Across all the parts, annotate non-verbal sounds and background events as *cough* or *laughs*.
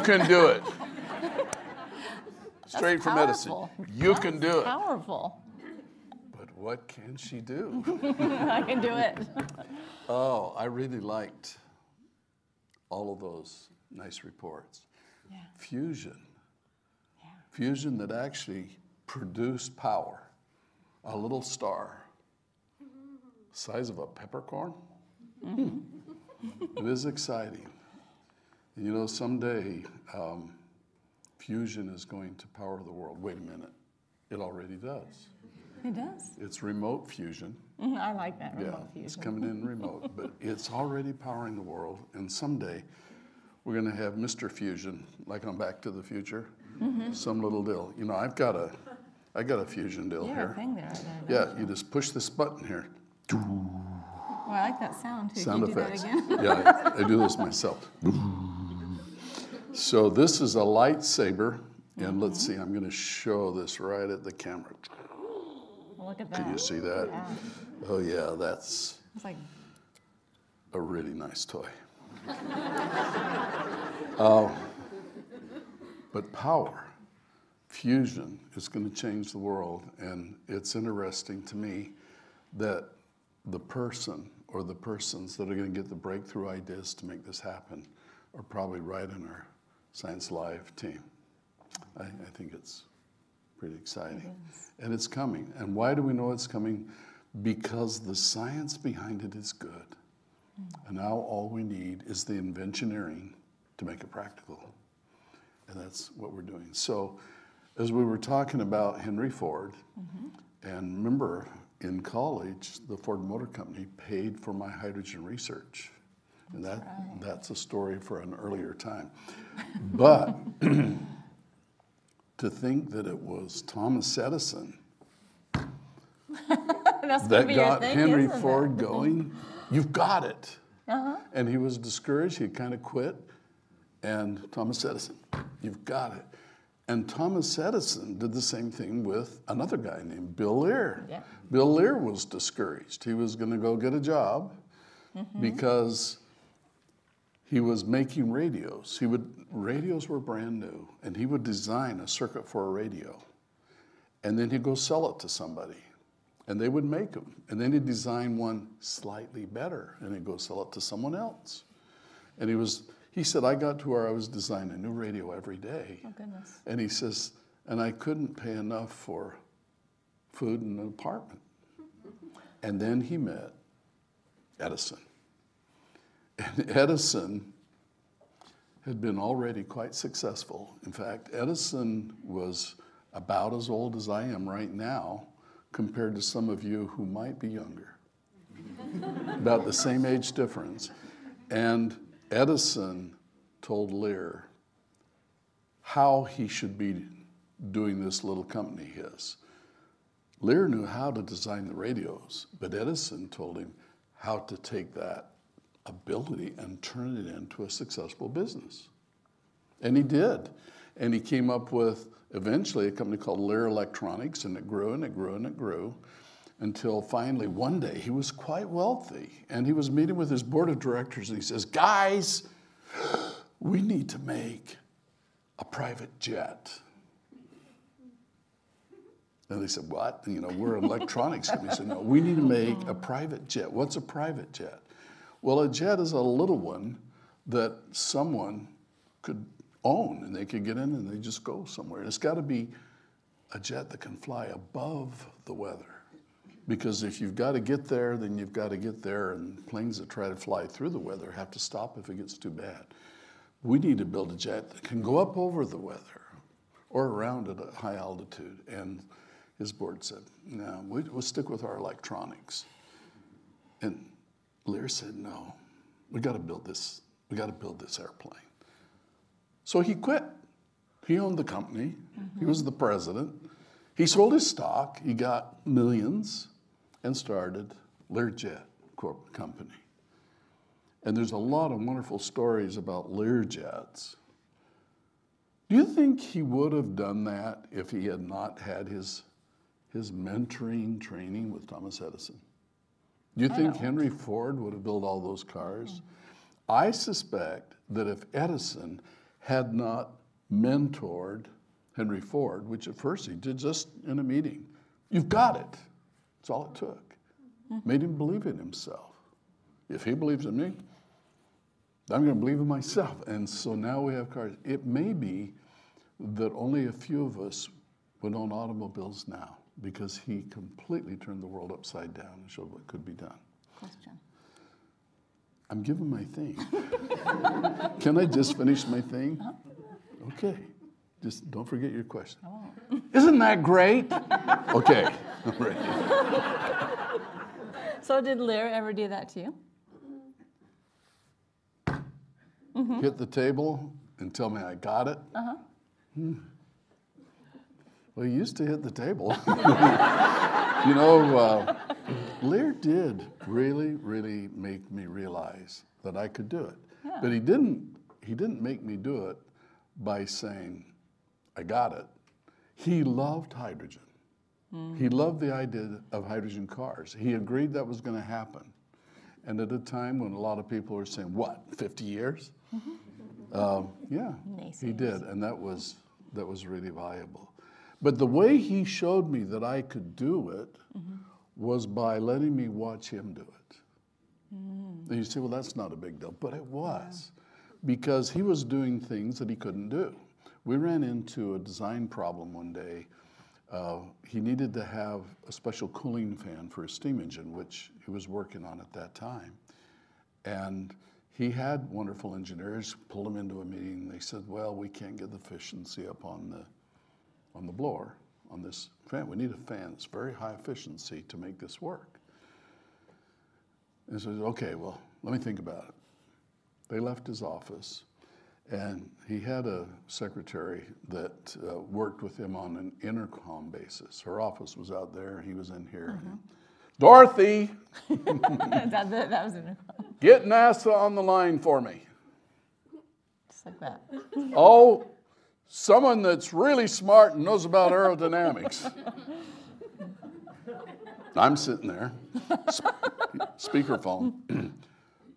can do it. Straight from powerful. You can do it. Powerful. But what can she do? *laughs* I can do it. Oh, I really liked all of those nice reports. Yeah. Fusion. Yeah. Fusion that actually produced power. A little star, size of a peppercorn. Hmm. It is exciting. And you know, someday um, fusion is going to power the world. Wait a minute, it already does. It does. It's remote fusion. Mhm, I like that remote Yeah, remote it's coming in *laughs* remote, but it's already powering the world. And someday we're going to have Mr. Fusion, like on Back to the Future, Mm-hmm. some little deal. You know, I've got a, I got a fusion deal Yeah, here. thing there. there. Yeah, you just push this button here. Well, I like that sound too. Sound you effects. that again? yeah, I, I do this myself. *laughs* so this is a lightsaber, and let's Mm-hmm. see. I'm going to show this right at the camera. Look at that. Can you see that? Yeah. Oh yeah, that's It's like a really nice toy. *laughs* Uh, but power, fusion is going to change the world. And it's interesting to me that the person or the persons that are going to get the breakthrough ideas to make this happen are probably right in our Science Live team. I, I think it's pretty exciting. And it's coming. And why do we know it's coming? Because the science behind it is good. Hmm. And now all we need is the inventioneering to make it practical. And that's what we're doing. So, as we were talking about Henry Ford, mm-hmm. and remember in college, the Ford Motor Company paid for my hydrogen research. And that, that's a story for an earlier time. But *clears throat* to think that it was Thomas Edison *laughs* that got thing, Henry it? Ford going, you've got it. Uh-huh. And he was discouraged, he kind of quit. And Thomas Edison, you've got it. And Thomas Edison did the same thing with another guy named Bill Lear. Yeah. Bill Lear was discouraged. He was going to go get a job Mm-hmm. because he was making radios. He would radios were brand new, and he would design a circuit for a radio, and then he'd go sell it to somebody, and they would make them, and then he'd design one slightly better, and he'd go sell it to someone else, and he was. He said, I got to where I was designing a new radio every day. Oh goodness. And he says, and I couldn't pay enough for food and an apartment. And then he met Edison. And Edison had been already quite successful. In fact, Edison was about as old as I am right now compared to some of you who might be younger. *laughs* about the same age difference. And Edison told Lear how he should be doing this little company his. Lear knew how to design the radios, but Edison told him how to take that ability and turn it into a successful business. And he did. And he came up with eventually a company called Lear Electronics, and it grew and it grew and it grew until finally one day he was quite wealthy. And he was meeting with his board of directors and he says, Guys, we need to make a private jet. And they said, What? You know, we're an electronics company. He said, No, we need to make a private jet. What's a private jet? Well, a jet is a little one that someone could own and they could get in and they just go somewhere. It's got to be a jet that can fly above the weather. Because if you've got to get there, then you've got to get there, and planes that try to fly through the weather have to stop if it gets too bad. We need to build a jet that can go up over the weather or around at a high altitude. And his board said, no, we, we'll stick with our electronics. And Lear said, no, we got to build this, we got to build this airplane. So he quit. He owned the company. He was the president. He sold his stock. He got millions and started Learjet Corp Company. And there's a lot of wonderful stories about Learjets. Do you think he would have done that if he had not had his, his mentoring training with Thomas Edison? Do you think Henry Ford would have built all those cars? I suspect that if Edison had not mentored Henry Ford, which at first he did just in a meeting, you've got it. That's all it took. Mm-hmm. Made him believe in himself. If he believes in me, I'm going to believe in myself. And so now we have cars. It may be that only a few of us would own automobiles now because he completely turned the world upside down and showed what could be done. Question. I'm giving my thing. Can I just finish my thing? Okay. Just don't forget your question. Isn't that great? Okay. So did Lear ever do that to you? Hit the table and tell me I got it. Uh-huh. Well, he used to hit the table. *laughs* *laughs* you know, uh, Lear did really, really make me realize that I could do it. But he didn't. He didn't make me do it by saying, "I got it." He loved hydrogen. He loved the idea of hydrogen cars. He agreed that was going to happen. And at a time when a lot of people were saying, "What? 50 years?" Um, yeah, he Naysayers. did, and that was that was really valuable. But the way he showed me that I could do it was by letting me watch him do it. And you say, well, that's not a big deal, but it was because he was doing things that he couldn't do. We ran into a design problem one day. Uh, he needed to have a special cooling fan for his steam engine, which he was working on at that time. And he had wonderful engineers, pulled him into a meeting. They said, well, we can't get the efficiency up on the, on the blower on this fan. We need a fan that's very high efficiency to make this work. And so, okay, well, let me think about it. They left his office, and he had a secretary that uh, worked with him on an intercom basis. Her office was out there, he was in here. Dorothy, *laughs* *laughs* that, that, was in get NASA on the line for me. just like that. Oh, someone that's really smart and knows about aerodynamics. *laughs* I'm sitting there, sp- speakerphone. *clears throat*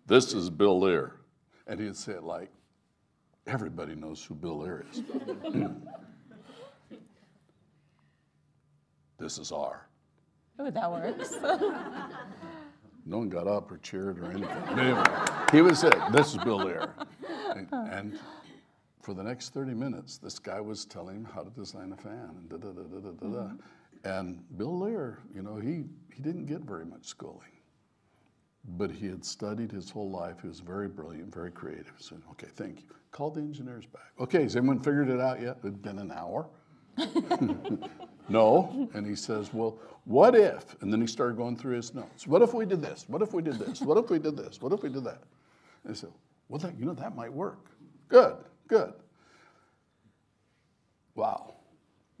this is Bill Lear. And he'd say it like, everybody knows who Bill Lear is. *laughs* this is R. Oh, that works. *laughs* No one got up or cheered or anything. Anyway, he was it. This is Bill Lear. And, and for the next 30 minutes, this guy was telling him how to design a fan and da da da da da da. da. Mm-hmm. And Bill Lear, you know, he, he didn't get very much schooling. But he had studied his whole life. He was very brilliant, very creative. He said, okay, thank you. Called the engineers back. Okay, has anyone figured it out yet? It'd been an hour. *laughs* *laughs* No. And he says, Well, what if? And then he started going through his notes. What if we did this? What if we did this? What if we did this? What if we did that? And I said, Well, that, you know, that might work. Good, good. Wow.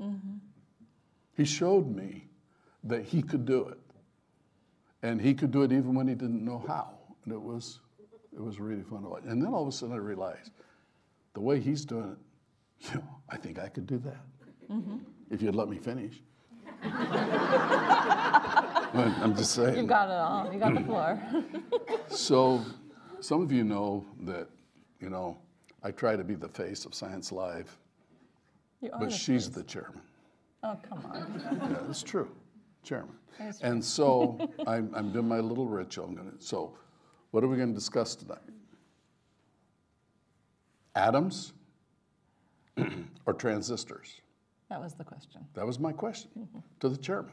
Mm-hmm. He showed me that he could do it. And he could do it even when he didn't know how. And it was, it was really fun to watch. And then all of a sudden I realized the way he's doing it, *laughs* you know, I think I could do that mm-hmm. if you'd let me finish. *laughs* I'm just saying. you got it all. You got the *clears throat* floor. So, some of you know that, you know, I try to be the face of Science Live, but she's the chairman. Oh, come on. Yeah, it's true, chairman. That is And so I'm, I'm doing my little ritual. I'm gonna, so, what are we going to discuss tonight? Atoms *clears throat* or transistors? That was the question. That was my question to the chairman.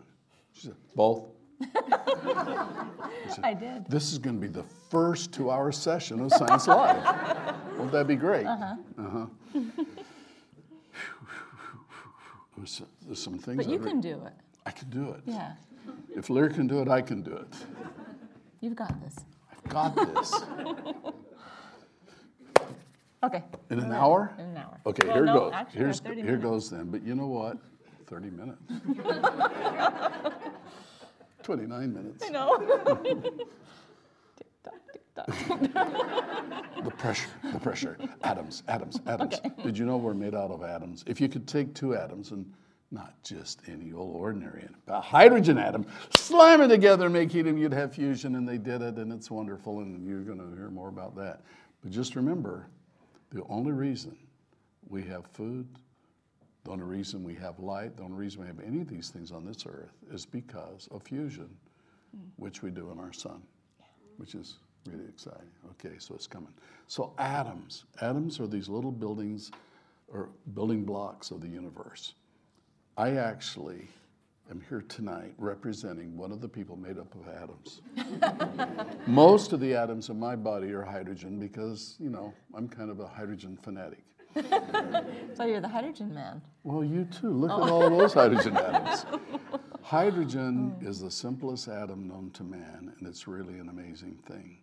She said, both. *laughs* I did. This is going to be the first two hour session of Science Live. *laughs* Won't that be great? Uh huh. Uh-huh. There's, there's some things But you can do it. I can do it. Yeah. If Lear can do it, I can do it. You've got this. I've got this. *laughs* Okay. In an hour? In an hour. Okay, Well, here no, goes. Actually, Here's, here minutes. goes then. But you know what? 30 minutes. *laughs* 29 minutes. I know. *laughs* *laughs* The pressure, the pressure. Atoms, atoms, atoms. Did you know we're made out of atoms? If you could take two atoms and not just any old ordinary atom, a hydrogen atom. Slam it together, make helium, you'd have fusion, and they did it, and it's wonderful, and you're going to hear more about that. But just remember, the only reason we have food, the only reason we have light, the only reason we have any of these things on this earth is because of fusion, mm. which we do in our sun, which is really exciting. Okay, so it's coming. So atoms, atoms are these little buildings or building blocks of the universe. I actually am here tonight representing one of the people made up of atoms. *laughs* Most of the atoms in my body are hydrogen because, you know, I'm kind of a hydrogen fanatic. *laughs* So you're the hydrogen man. Well, you too. Look at oh. all those hydrogen *laughs* atoms. Hydrogen oh. is the simplest atom known to man, and it's really an amazing thing.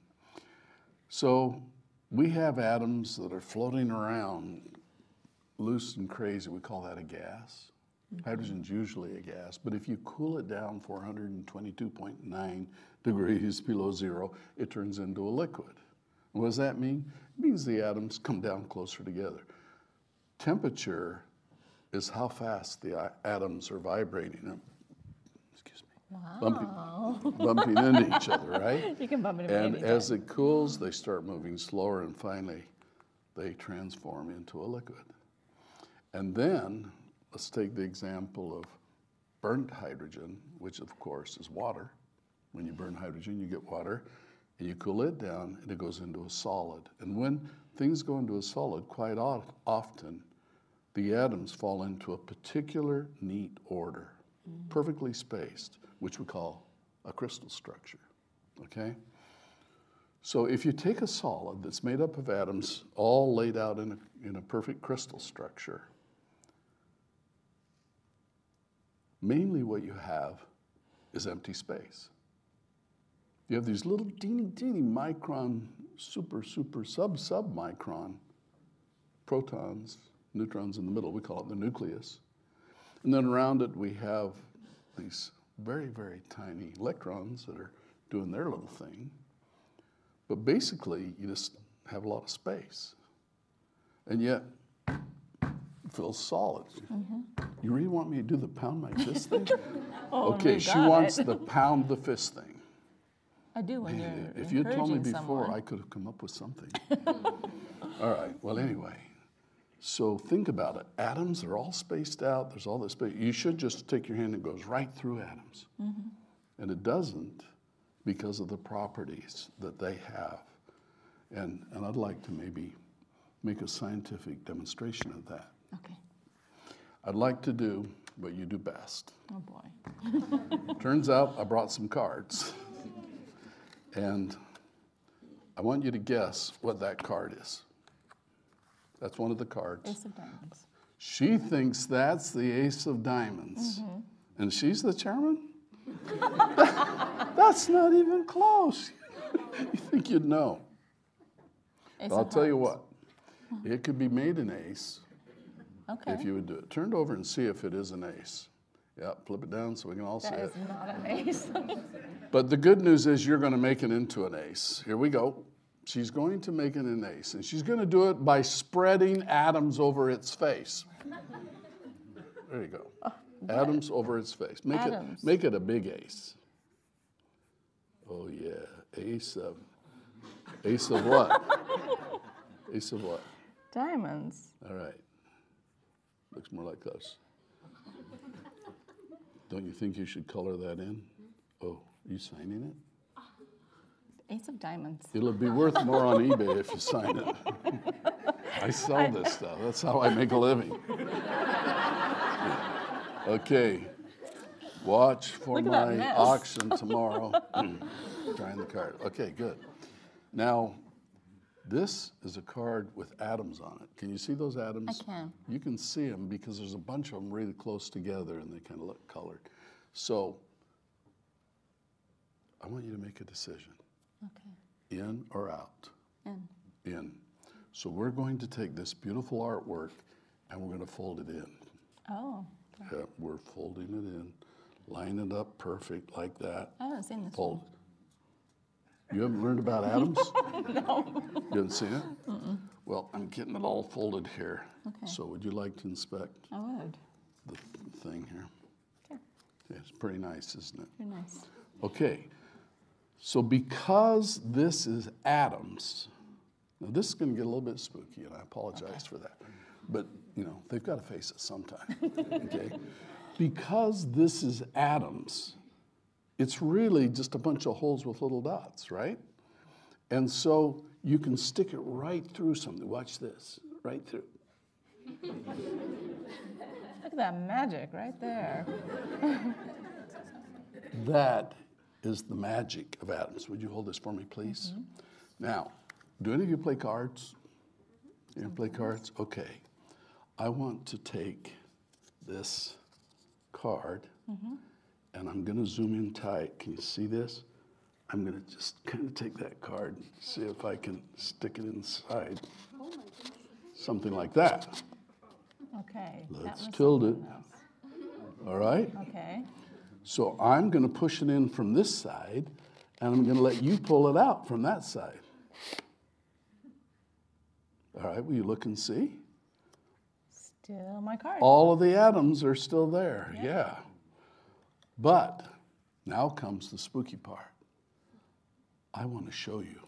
So we have atoms that are floating around loose and crazy. We call that a gas. Mm-hmm. Hydrogen's usually a gas, but if you cool it down 422.9 degrees *laughs* below zero, it turns into a liquid. What does that mean? It means the atoms come down closer together. Temperature is how fast the atoms are vibrating. Me. Bumping, bumping into each other, *laughs* right? You can bump into And as it cools, they start moving slower, and finally, they transform into a liquid. And then, let's take the example of burnt hydrogen, which of course is water. When you burn hydrogen, you get water, and you cool it down, and it goes into a solid. And when things go into a solid, quite often, the atoms fall into a particular neat order, mm. perfectly spaced, which we call a crystal structure. Okay? So if you take a solid that's made up of atoms all laid out in a, in a perfect crystal structure, mainly what you have is empty space. You have these little teeny, teeny micron, super, super, sub, sub micron protons, neutrons in the middle. We call it the nucleus. And then around it, we have these very, very tiny electrons that are doing their little thing. But basically, you just have a lot of space. And yet, it feels solid. Mm-hmm. You really want me to do the pound my fist *laughs* thing? Oh, okay, she wants the pound the fist thing. I do when you're If you told me before, someone. I could have come up with something. *laughs* all right, well, anyway. So think about it. Atoms are all spaced out. There's all this space. You should just take your hand and it goes right through atoms. Mm-hmm. And it doesn't because of the properties that they have. And, and I'd like to maybe make a scientific demonstration of that. Okay. I'd like to do what you do best. Oh boy. *laughs* Turns out I brought some cards. *laughs* And I want you to guess what that card is. That's one of the cards. Ace of diamonds. She thinks that's the ace of diamonds. Mm-hmm. And she's the chairman? *laughs* that's not even close. *laughs* you think you'd know. Ace I'll tell you what, it could be made an ace Okay. if you would do it. Turn it over and see if it is an ace. Yeah, flip it down so we can all see That it. is not an ace. *laughs* But the good news is you're going to make it into an ace. Here we go. She's going to make it an ace, and she's going to do it by spreading atoms over its face. There you go. Oh, atoms over its face. Make Atoms. it make it a big ace. Oh yeah, ace of ace of what? *laughs* ace of what? diamonds. All right. Looks more like us. Don't you think you should color that in? Oh, are you signing it? Ace of diamonds. It'll be worth more on eBay if you sign it. *laughs* I sell this stuff. That's how I make a living. Okay. Watch for Look at that my auction tomorrow. *laughs* Trying the card. Okay, good. Now, this is a card with atoms on it. Can you see those atoms? I can. You can see them because there's a bunch of them really close together and they kind of look colored. So, I want you to make a decision Okay. in or out? And In. So we're going to take this beautiful artwork and we're going to fold it in. oh, Yeah, we're folding it in, line it up perfect like that. I haven't seen this Fold. You haven't learned about atoms? *laughs* No. You haven't seen it? Well, I'm getting it all folded here. Okay. So would you like to inspect I would. the thing here. Okay. It's pretty nice, isn't it? Very nice. Okay, so because this is atoms, now this is going to get a little bit spooky, and I apologize for that. But, you know, they've got to face it sometime. *laughs* okay? Because this is atoms, it's really just a bunch of holes with little dots, right? And so you can stick it right through something. Watch this, right through. Look at that magic right there. That is the magic of atoms. Would you hold this for me, please? Now, do any of you play cards? You play cards? Okay. I want to take this card and I'm going to zoom in tight. Can you see this? I'm going to just kind of take that card and see if I can stick it inside. Something like that. Okay. Let's tilt it. All right? Okay. So I'm going to push it in from this side, and I'm going to let you pull it out from that side. All right, will you look and see? Still my card. All of the atoms are still there, yeah. But now comes the spooky part. I want to show you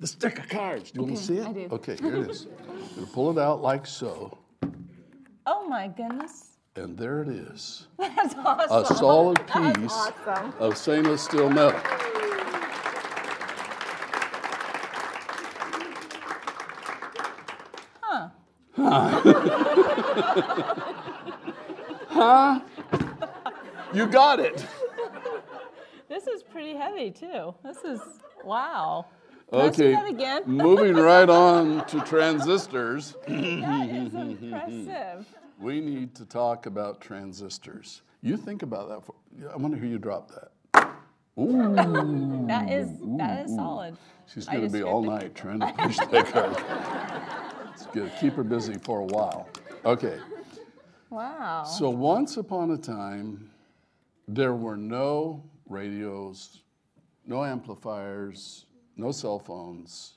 the stick of cards. Do you want to see it? I do. Okay, here it is. I'm going to pull it out like so, Oh my goodness. And there it is. *laughs* That's awesome. A solid piece awesome. of stainless steel metal. Huh? Huh. *laughs* huh? You got it. *laughs* This is pretty heavy too. This is wow. Can I see Okay. that again? Moving right on to transistors. that is impressive. We need to talk about transistors. You think about that. For, I wonder who you dropped that. *laughs* Ooh, That is that is solid. she's going to be all night *laughs* trying to push that card. It's good. Keep her busy for a while. Okay. Wow. So once upon a time, there were no radios, no amplifiers, no cell phones.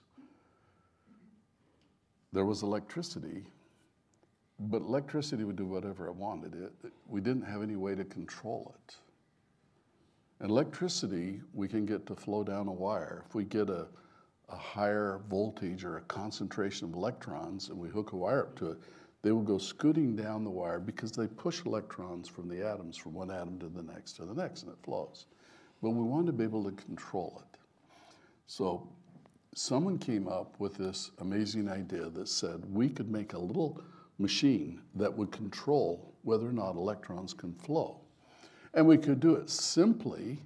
There was electricity, but electricity would do whatever it wanted. It, we didn't have any way to control it. And electricity, we can get to flow down a wire. If we get a, a higher voltage or a concentration of electrons and we hook a wire up to it, they will go scooting down the wire because they push electrons from the atoms from one atom to the next to the next and it flows. But we want to be able to control it. So someone came up with this amazing idea that said we could make a little machine that would control whether or not electrons can flow. And we could do it simply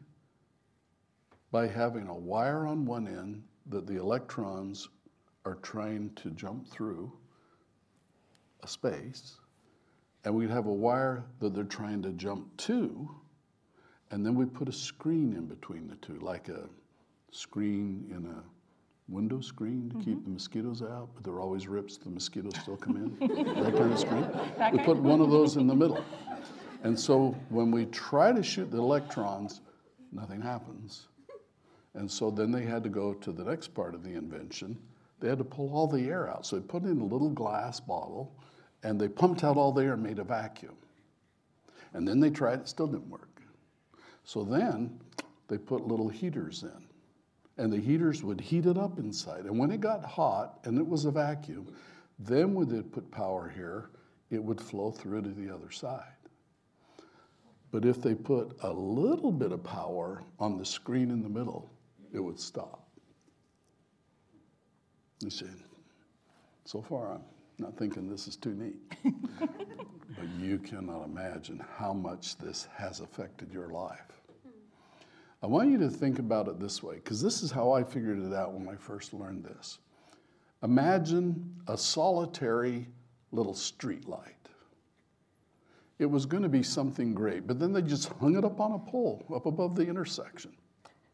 by having a wire on one end that the electrons are trying to jump through a space, and we'd have a wire that they're trying to jump to, and then we put a screen in between the two, like a screen in a window screen to keep the mosquitoes out, but there are always rips, the mosquitoes still come in, *laughs* that kind of screen. We put one of those in the middle. And so when we try to shoot the electrons, nothing happens. And so then they had to go to the next part of the invention. They had to pull all the air out. So they put in a little glass bottle and they pumped out all the air and made a vacuum. And then they tried, it still didn't work. So then they put little heaters in. And the heaters would heat it up inside. And when it got hot and it was a vacuum, then when they put power here, it would flow through to the other side. But if they put a little bit of power on the screen in the middle, it would stop. You see, so far I'm not thinking this is too neat. *laughs* but you cannot imagine how much this has affected your life. I want you to think about it this way, because this is how I figured it out when I first learned this. Imagine a solitary little street light. It was going to be something great, but then they just hung it up on a pole up above the intersection.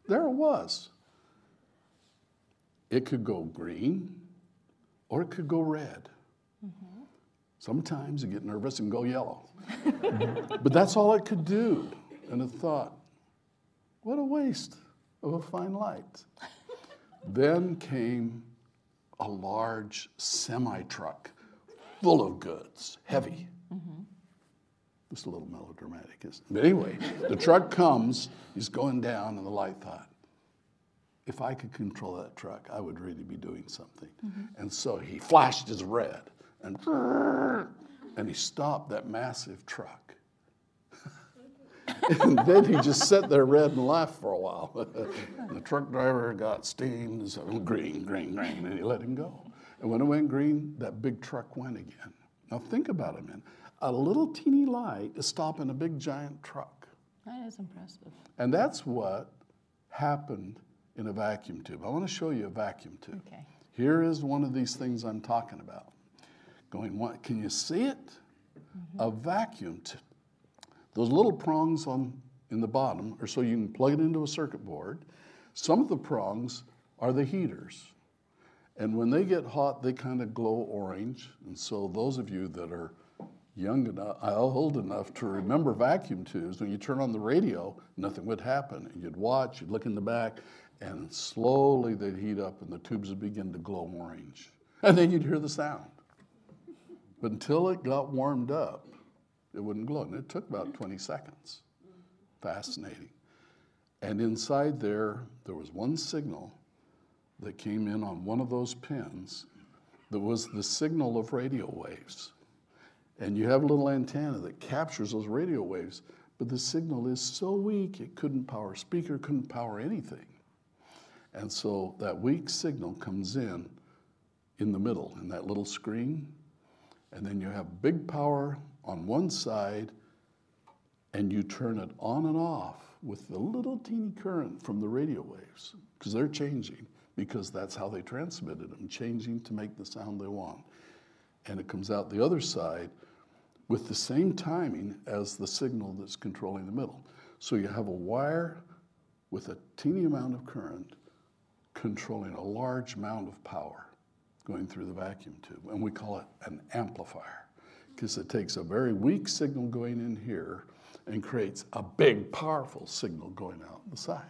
There it was. It could go green or it could go red. Mm-hmm. Sometimes you get nervous and go yellow. *laughs* but that's all it could do. And I thought, what a waste of a fine light. then came a large semi truck full of goods, heavy. Mm-hmm. Just a little melodramatic, isn't it? But anyway, the truck comes, he's going down, and the light thought, if I could control that truck, I would really be doing something. Mm-hmm. And so he flashed his red and and he stopped that massive truck. *laughs* and then he just sat there red and laughed for a while. *laughs* the truck driver got steamed "Oh, green, green, green, and he let him go. And when it went green, that big truck went again. Now think about it, man. A little teeny light is stopping a big giant truck. That is impressive. And that's what happened in a vacuum tube. I want to show you a vacuum tube. Okay. Here is one of these things I'm talking about. Going, what? Can you see it? Mm-hmm. A vacuum tube. Those little prongs on in the bottom are so you can plug it into a circuit board. Some of the prongs are the heaters. And when they get hot, they kind of glow orange. And so those of you that are young enough, uh, old enough to remember vacuum tubes, when you turn on the radio, nothing would happen. And you'd watch, you'd look in the back, and slowly they'd heat up and the tubes would begin to glow orange. And then you'd hear the sound. But until it got warmed up, it wouldn't glow. And it took about 20 seconds. Fascinating. And inside there, there was one signal that came in on one of those pins that was the signal of radio waves. And you have a little antenna that captures those radio waves, but the signal is so weak it couldn't power a speaker, couldn't power anything. And so that weak signal comes in in the middle in that little screen, and then you have big power on one side, and you turn it on and off with the little teeny current from the radio waves because they're changing because that's how they transmitted them, changing to make the sound they want. And it comes out the other side with the same timing as the signal that's controlling the middle. So you have a wire with a teeny amount of current controlling a large amount of power going through the vacuum tube. And we call it an amplifier because it takes a very weak signal going in here and creates a big, powerful signal going out the side.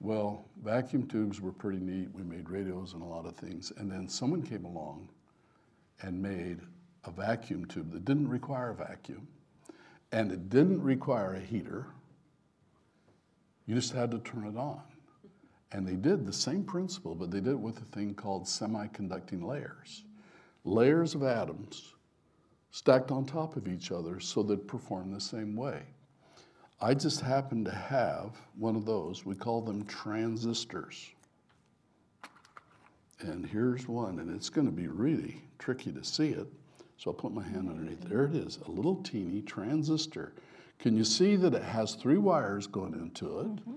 Well, vacuum tubes were pretty neat. We made radios and a lot of things. And then someone came along and made a vacuum tube that didn't require a vacuum and it didn't require a heater. You just had to turn it on. And they did the same principle, but they did it with a thing called semiconducting layers. Layers of atoms stacked on top of each other so that perform the same way. I just happen to have one of those. We call them transistors. And here's one, and it's going to be really tricky to see it. So I'll put my hand underneath. There it is, a little teeny transistor. Can you see that it has three wires going into it? Mm-hmm.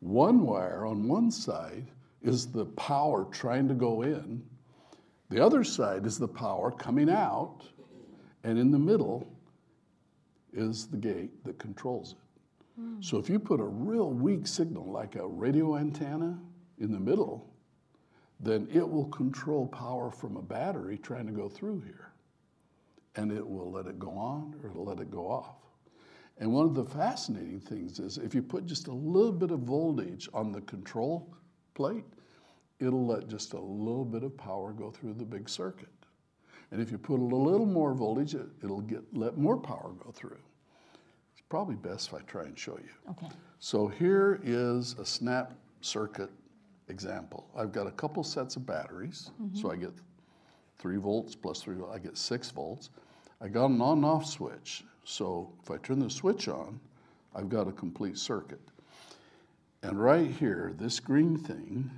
One wire on one side is the power trying to go in, the other side is the power coming out, and in the middle is the gate that controls it. Mm. So if you put a real weak signal like a radio antenna in the middle, then it will control power from a battery trying to go through here. And it will let it go on or it'll let it go off. And one of the fascinating things is if you put just a little bit of voltage on the control plate, it'll let just a little bit of power go through the big circuit. And if you put a little more voltage, it, will get let more power go through. It's probably best if I try and show you. Okay. So here is a snap circuit example. I've got a couple sets of batteries, mm-hmm. so I get three volts plus three, I get six volts. I got an on and off switch. So if I turn the switch on, I've got a complete circuit. And right here, this green thing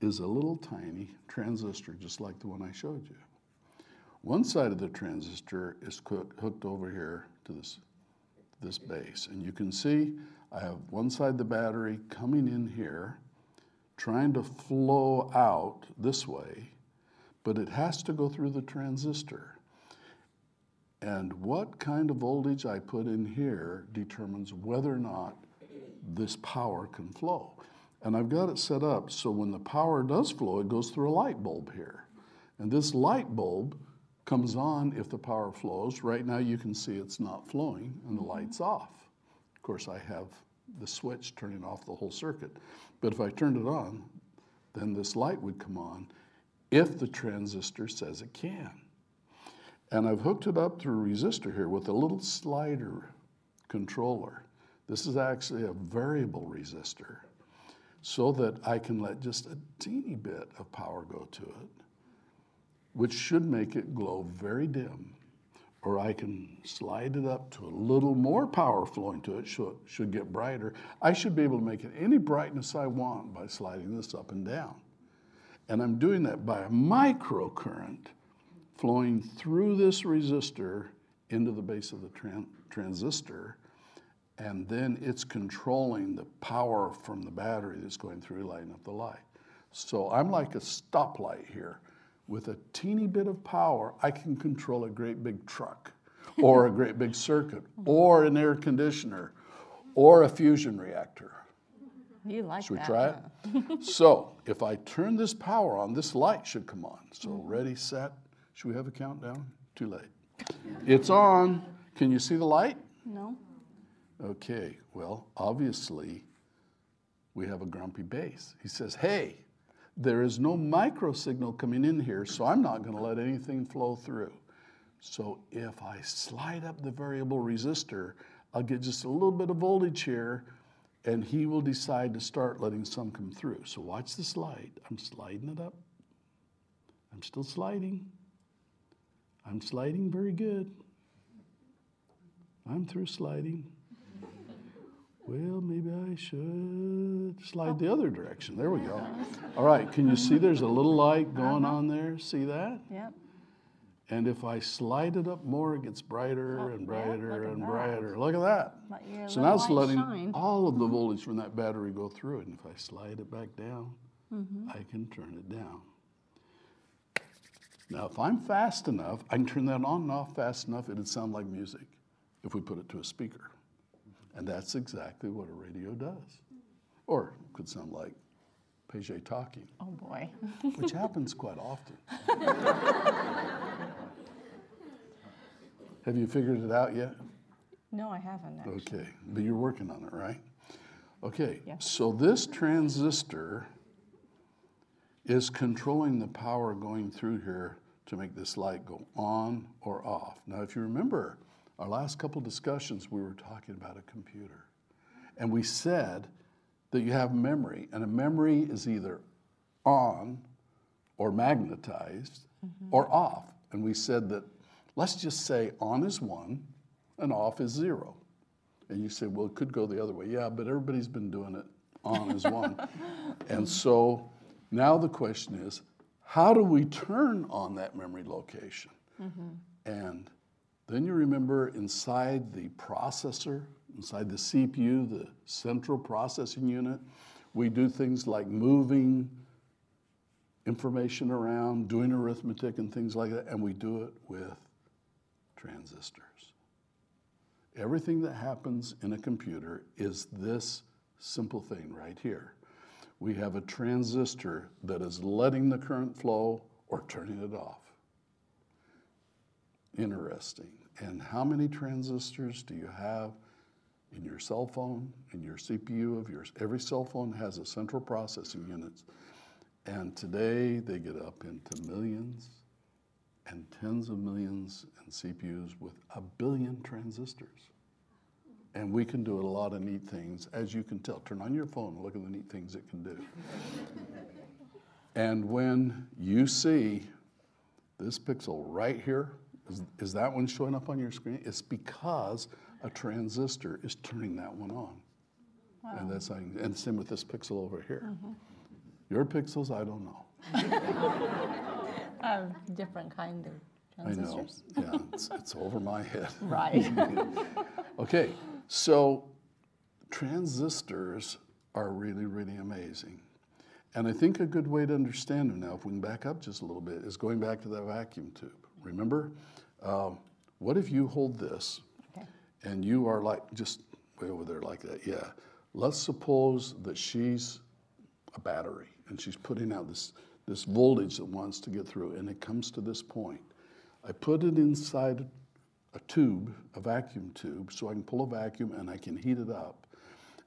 is a little tiny transistor, just like the one I showed you. One side of the transistor is hooked over here to this, this base. And you can see I have one side of the battery coming in here, trying to flow out this way, but it has to go through the transistor. And what kind of voltage I put in here determines whether or not this power can flow. And I've got it set up so when the power does flow, it goes through a light bulb here. And this light bulb comes on if the power flows. Right now you can see it's not flowing and the light's mm-hmm. off. Of course, I have the switch turning off the whole circuit. But if I turned it on, then this light would come on if the transistor says it can. And I've hooked it up to a resistor here with a little slider controller. This is actually a variable resistor so that I can let just a teeny bit of power go to it, which should make it glow very dim. Or I can slide it up to a little more power flowing to it, should, should get brighter. I should be able to make it any brightness I want by sliding this up and down. And I'm doing that by a microcurrent flowing through this resistor into the base of the tran- transistor and then it's controlling the power from the battery that's going through lighting up the light. So I'm like a stoplight here. With a teeny bit of power, I can control a great big truck, or a great big circuit, or an air conditioner, or a fusion reactor. You like that. Should we try it? *laughs* so if I turn this power on, this light should come on. So mm-hmm. ready, set. Should we have a countdown? Too late. It's on. Can you see the light? No. Okay, well, obviously, we have a grumpy base. He says, Hey, there is no micro signal coming in here, so I'm not going to let anything flow through. So if I slide up the variable resistor, I'll get just a little bit of voltage here, and he will decide to start letting some come through. So watch the slide. I'm sliding it up. I'm still sliding. I'm sliding very good. I'm through sliding. Well, maybe I should slide the other direction. There we go. All right, can you see there's a little light going on there? See that? Yep. And if I slide it up more, it gets brighter and brighter and brighter. Look at that. So now it's letting all of the voltage from that battery go through it. And if I slide it back down, Mm-hmm. I can turn it down. Now, if I'm fast enough, I can turn that on and off fast enough, it'd sound like music if we put it to a speaker. And that's exactly what a radio does. Or it could sound like Paget talking, Oh boy. *laughs* which happens quite often. Have you figured it out yet? No, I haven't actually. Okay, but you're working on it, right? Okay, Yeah. so this transistor is controlling the power going through here to make this light go on or off. Now, if you remember our last couple discussions, we were talking about a computer. And we said that you have memory, and a memory is either on or magnetized mm-hmm. or off. And we said that let's just say on is one and off is zero. And you say, well, it could go the other way. Yeah, but everybody's been doing it on is one. *laughs* and so now the question is, how do we turn on that memory location? Mm-hmm. And then you remember inside the processor, inside the CPU, the central processing unit, we do things like moving information around, doing arithmetic and things like that, and we do it with transistors. Everything that happens in a computer is this simple thing right here. We have a transistor that is letting the current flow or turning it off. Interesting. And how many transistors do you have in your cell phone, in your CPU of yours? Every cell phone has a central processing unit. And today they get up into millions and tens of millions in CPUs with a billion transistors. And we can do a lot of neat things, as you can tell. Turn on your phone and look at the neat things it can do. and when you see this pixel right here, is, is that one showing up on your screen? It's because a transistor is turning that one on. And that's and same with this pixel over here. Mm-hmm. Your pixels, I don't know. *laughs* A different kind of transistors. I know. Yeah, it's, it's over my head. *laughs* *laughs* Right. Okay, so transistors are really, really amazing. And I think a good way to understand them now, if we can back up just a little bit, is going back to that vacuum tube. Remember? Um, what if you hold this okay. and you are like just way over there like that? Yeah. Let's suppose that she's a battery and she's putting out this, this voltage that wants to get through, and it comes to this point. I put it inside a tube, a vacuum tube, so I can pull a vacuum and I can heat it up.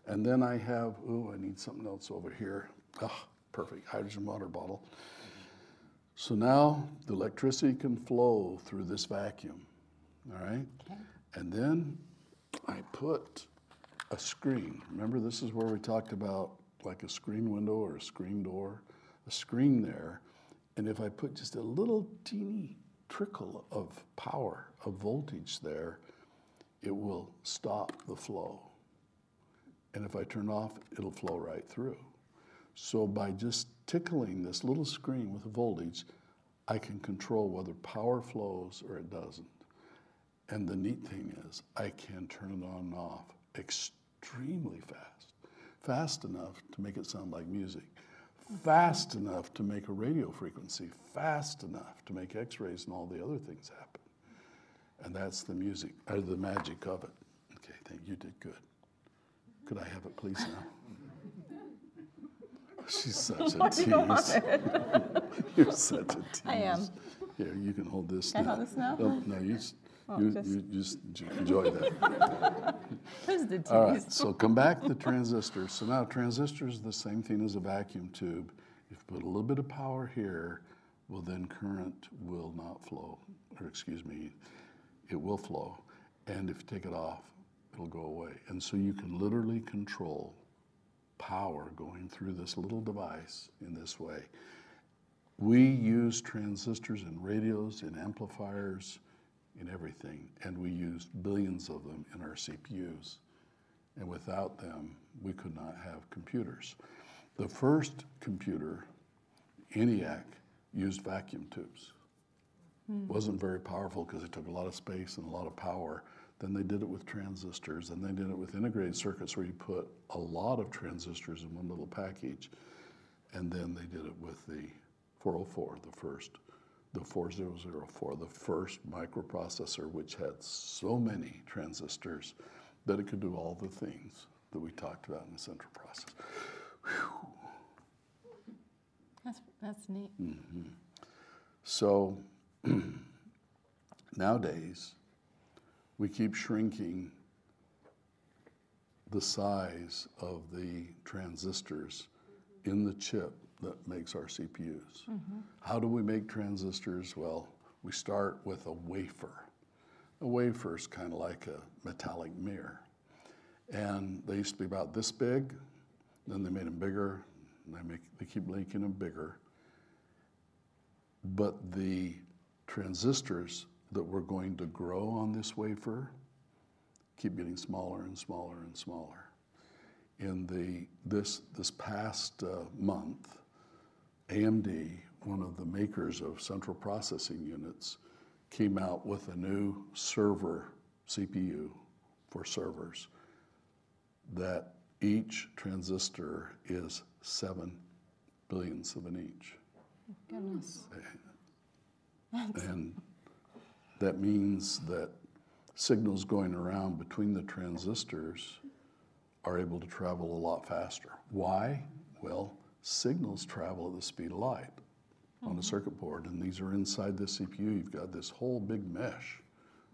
And then I have, oh, I need something else over here. Ah, perfect, hydrogen water bottle. So now the electricity can flow through this vacuum, all right? Okay. And then I put a screen. Remember, this is where we talked about like a screen window or a screen door, a screen there. And if I put just a little teeny trickle of power, of voltage there, it will stop the flow. And if I turn off, it'll flow right through. So by just tickling this little screen with voltage, I can control whether power flows or it doesn't. And the neat thing is, I can turn it on and off extremely fast. Fast enough to make it sound like music. Fast enough to make a radio frequency. Fast enough to make x rays and all the other things happen. And that's the music, or the magic of it. Okay, thank you, did good. Could I have it, please, now? She's such a *laughs* Why you want tease. *laughs* You're such a tease. I am. Here, you can hold this Can I hold this now? No, no, you, s- Oh, you, just- you just enjoy that. *laughs* Who's the tease? All right, so come back to the transistors. So now transistor is the same thing as a vacuum tube. If you put a little bit of power here, well then current will not flow, or excuse me, it will flow. And if you take it off, it'll go away. And so you can literally control power going through this little device in this way. We use transistors in radios, in amplifiers, in everything, and we used billions of them in our CPUs. And without them, we could not have computers. The first computer, ENIAC, used vacuum tubes. Hmm. Wasn't very powerful because it took a lot of space and a lot of power. Then they did it with transistors, and they did it with integrated circuits where you put a lot of transistors in one little package. And then they did it with the 404, the first, the 4004, the first microprocessor, which had so many transistors that it could do all the things that we talked about in the central process. That's, that's neat. Mm-hmm. So *clears throat* nowadays, we keep shrinking the size of the transistors in the chip that makes our CPUs. Mm-hmm. How do we make transistors? Well, we start with a wafer. A wafer is kind of like a metallic mirror. And they used to be about this big, then they made them bigger, and they, make, they keep making them bigger. But the transistors that we're going to grow on this wafer keep getting smaller and smaller and smaller. In the this this past uh, month, AMD, one of the makers of central processing units, came out with a new server CPU for servers that each transistor is seven billionths of an inch. Goodness. And that means that signals going around between the transistors are able to travel a lot faster. Why? Well, signals travel at the speed of light on a mm-hmm. circuit board, and these are inside the CPU. You've got this whole big mesh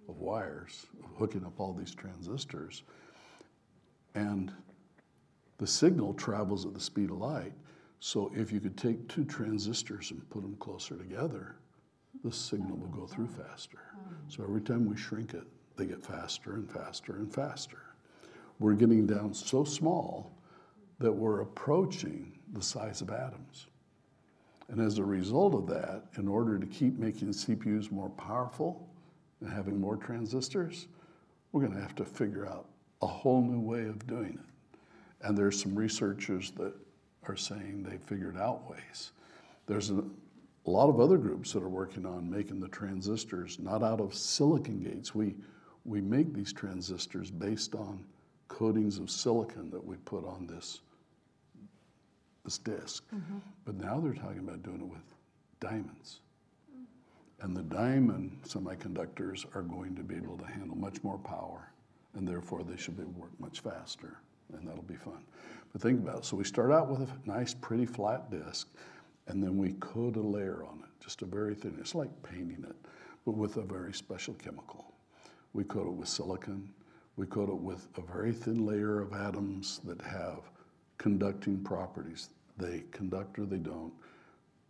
of wires hooking up all these transistors. And the signal travels at the speed of light. So if you could take two transistors and put them closer together, the signal will go through faster. So every time we shrink it, they get faster and faster and faster. We're getting down so small that we're approaching the size of atoms. And as a result of that, in order to keep making CPUs more powerful and having more transistors, we're going to have to figure out a whole new way of doing it. And there's some researchers that are saying they figured out ways. There's a, a lot of other groups that are working on making the transistors not out of silicon gates. We, we make these transistors based on coatings of silicon that we put on this, this disk. Mm-hmm. But now they're talking about doing it with diamonds. And the diamond semiconductors are going to be able to handle much more power, and therefore they should be work much faster, and that'll be fun. But think about it. So we start out with a nice, pretty flat disk, and then we coat a layer on it, just a very thin. It's like painting it, but with a very special chemical. We coat it with silicon. We coat it with a very thin layer of atoms that have conducting properties. They conduct or they don't.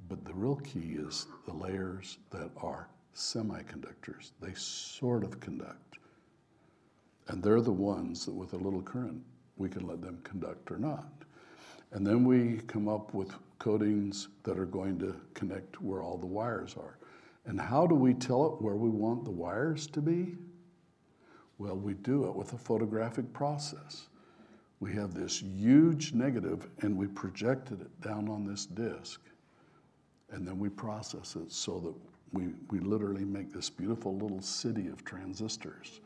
But the real key is the layers that are semiconductors. They sort of conduct. And they're the ones that, with a little current, we can let them conduct or not. And then we come up with coatings that are going to connect where all the wires are. And how do we tell it where we want the wires to be? Well, we do it with a photographic process. We have this huge negative and we projected it down on this disk. And then we process it so that we, we literally make this beautiful little city of transistors.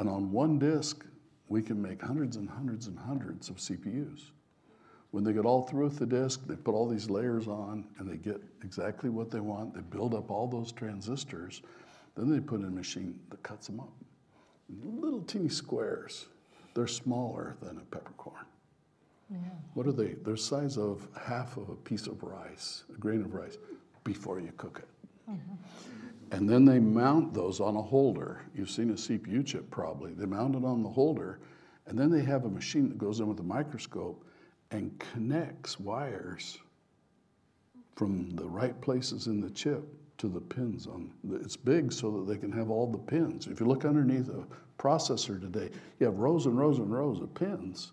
And on one disk, we can make hundreds and hundreds and hundreds of CPUs. When they get all through with the disk, they put all these layers on and they get exactly what they want. They build up all those transistors. Then they put in a machine that cuts them up. Little teeny squares. They're smaller than a peppercorn. Yeah. What are they? They're the size of half of a piece of rice, a grain of rice, before you cook it. Mm-hmm. And then they mount those on a holder. You've seen a CPU chip probably. They mount it on the holder, and then they have a machine that goes in with a microscope and connects wires from the right places in the chip to the pins on it's big so that they can have all the pins. If you look underneath a processor today you have rows and rows and rows of pins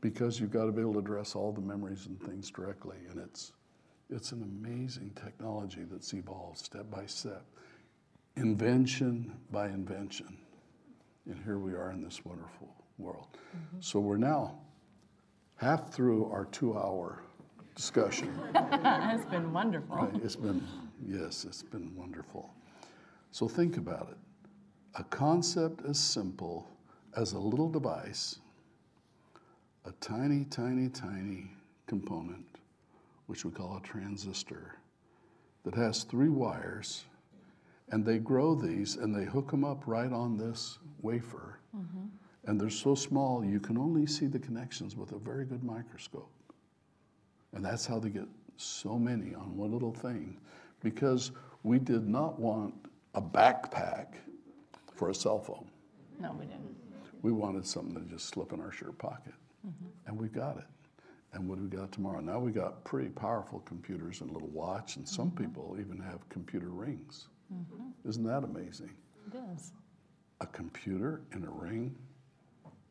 because you've got to be able to address all the memories and things directly and it's it's an amazing technology that's evolved step by step. Invention by invention. And here we are in this wonderful world. Mm-hmm. So we're now half through our two hour discussion *laughs* it's been wonderful. Right, it's been, yes, it's been wonderful. So think about it. A concept as simple as a little device, a tiny, tiny, tiny component, which we call a transistor, that has three wires, and they grow these and they hook them up right on this wafer. Mm-hmm. And they're so small you can only see the connections with a very good microscope. And that's how they get so many on one little thing. Because we did not want a backpack for a cell phone. No, we didn't. We wanted something to just slip in our shirt pocket. Mm-hmm. And we got it. And what do we got tomorrow? Now we got pretty powerful computers and a little watch, and some mm-hmm. people even have computer rings. Mm-hmm. Isn't that amazing? It is. A computer in a ring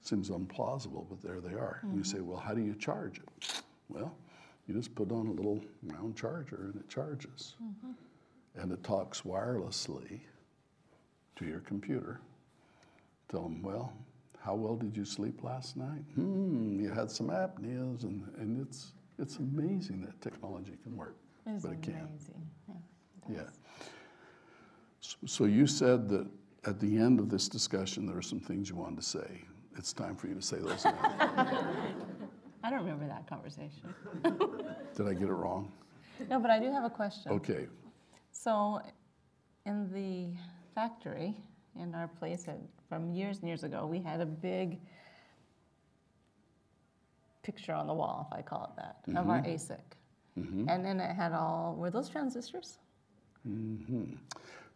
seems implausible, but there they are. And you say, well, how do you charge it? Well, you just put on a little round charger and it charges. And it talks wirelessly to your computer. Tell them, well, how well did you sleep last night? Hmm, you had some apneas, and, and it's, it's amazing that technology can work. It is but it can. amazing. Yeah. it Yeah. does. S- So you said that at the end of this discussion, there are some things you wanted to say. It's time for you to say those now. *laughs* I don't remember that conversation. *laughs* Did I get it wrong? No, but I do have a question. Okay. So, in the factory, in our place at, from years and years ago, we had a big picture on the wall, if I call it that, of our mm-hmm. ASIC. Mm-hmm. And then it had all, were those transistors? Mm-hmm.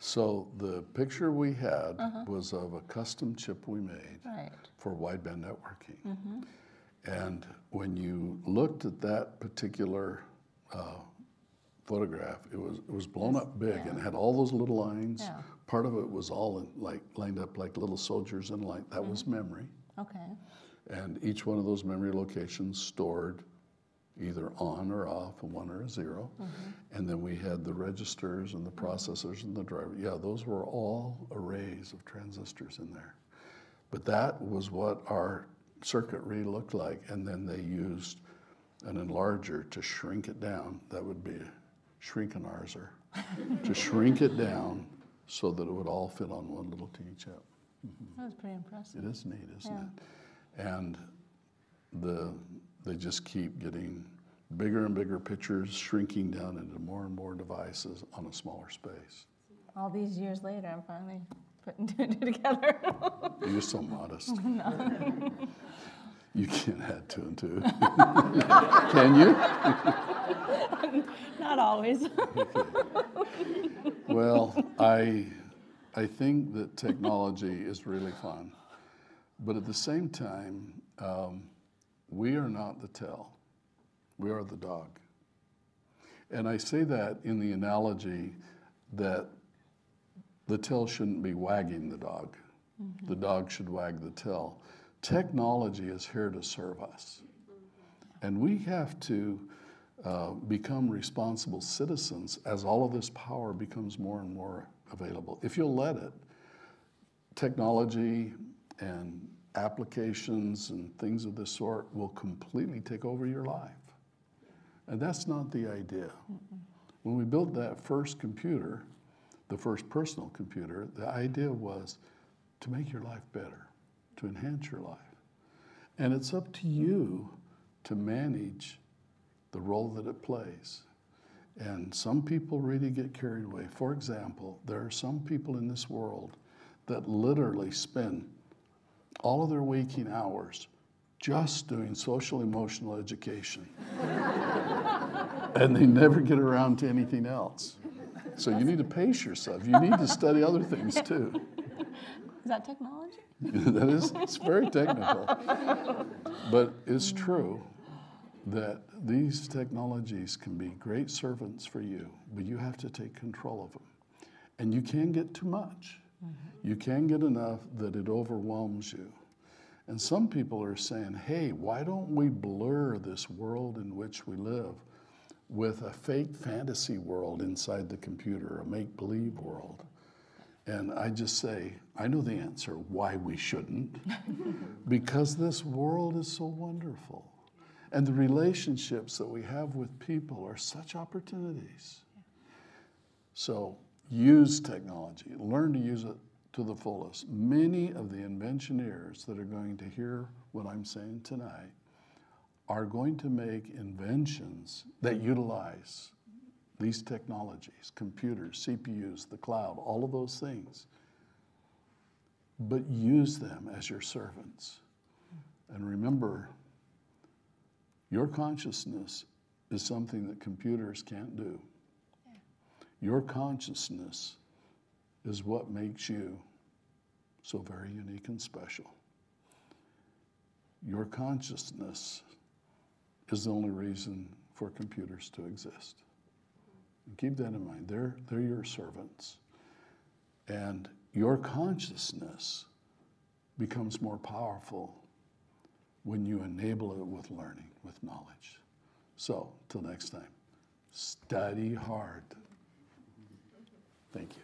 So the picture we had uh-huh. was of a custom chip we made Right. for wideband networking. Mm-hmm. And when you looked at that particular uh, photograph, it was it was blown up big and it had all those little lines. Yeah. Part of it was all in, like lined up like little soldiers in line. That was mm-hmm. memory. Okay. And each one of those memory locations stored either on or off, a one or a 0 mm-hmm. And then we had the registers and the mm-hmm. processors and the driver. Yeah, those were all arrays of transistors in there. But that was what our circuitry looked like. And then they used an enlarger to shrink it down. That would be a shrinkenarzer, *laughs* to shrink it down so that it would all fit on one little teeny chip. Mm-hmm. That was pretty impressive. It is neat, isn't Yeah. it? And the they just keep getting bigger and bigger pictures, shrinking down into more and more devices on a smaller space. All these years later, I'm finally putting *laughs* two and two together. You're so modest. *laughs* You can't add two and two. *laughs* Can you? Not always. Well, I, I think that technology is really fun. But at the same time, um, we are not the tail, we are the dog. And I say that in the analogy that the tail shouldn't be wagging the dog. The dog should wag the tail. Technology is here to serve us. And we have to uh, become responsible citizens as all of this power becomes more and more available. If you'll let it, technology and applications and things of this sort will completely take over your life. And that's not the idea. When we built that first computer, the first personal computer, the idea was to make your life better, to enhance your life. And it's up to you to manage the role that it plays. And some people really get carried away. For example, there are some people in this world that literally spend all of their waking hours just doing social emotional education. *laughs* and they never get around to anything else. So you need to pace yourself. You need to study other things *laughs* too. Is that technology? *laughs* that is it's very technical. But it's true that these technologies can be great servants for you, but you have to take control of them. And you can get too much. You can get enough that it overwhelms you. And some people are saying, hey, why don't we blur this world in which we live with a fake fantasy world inside the computer, a make believe world? And I just say, I know the answer why we shouldn't. *laughs* because this world is so wonderful. And the relationships that we have with people are such opportunities. So use technology, learn to use it to the fullest. Many of the inventioneers that are going to hear what I'm saying tonight are going to make inventions that utilize these technologies, computers, CPUs, the cloud, all of those things. But use them as your servants. And remember, your consciousness is something that computers can't do. Your consciousness is what makes you so very unique and special. Your consciousness is the only reason for computers to exist. And keep that in mind. They're, they're your servants. And your consciousness becomes more powerful when you enable it with learning, with knowledge. So, till next time, study hard. Thank you.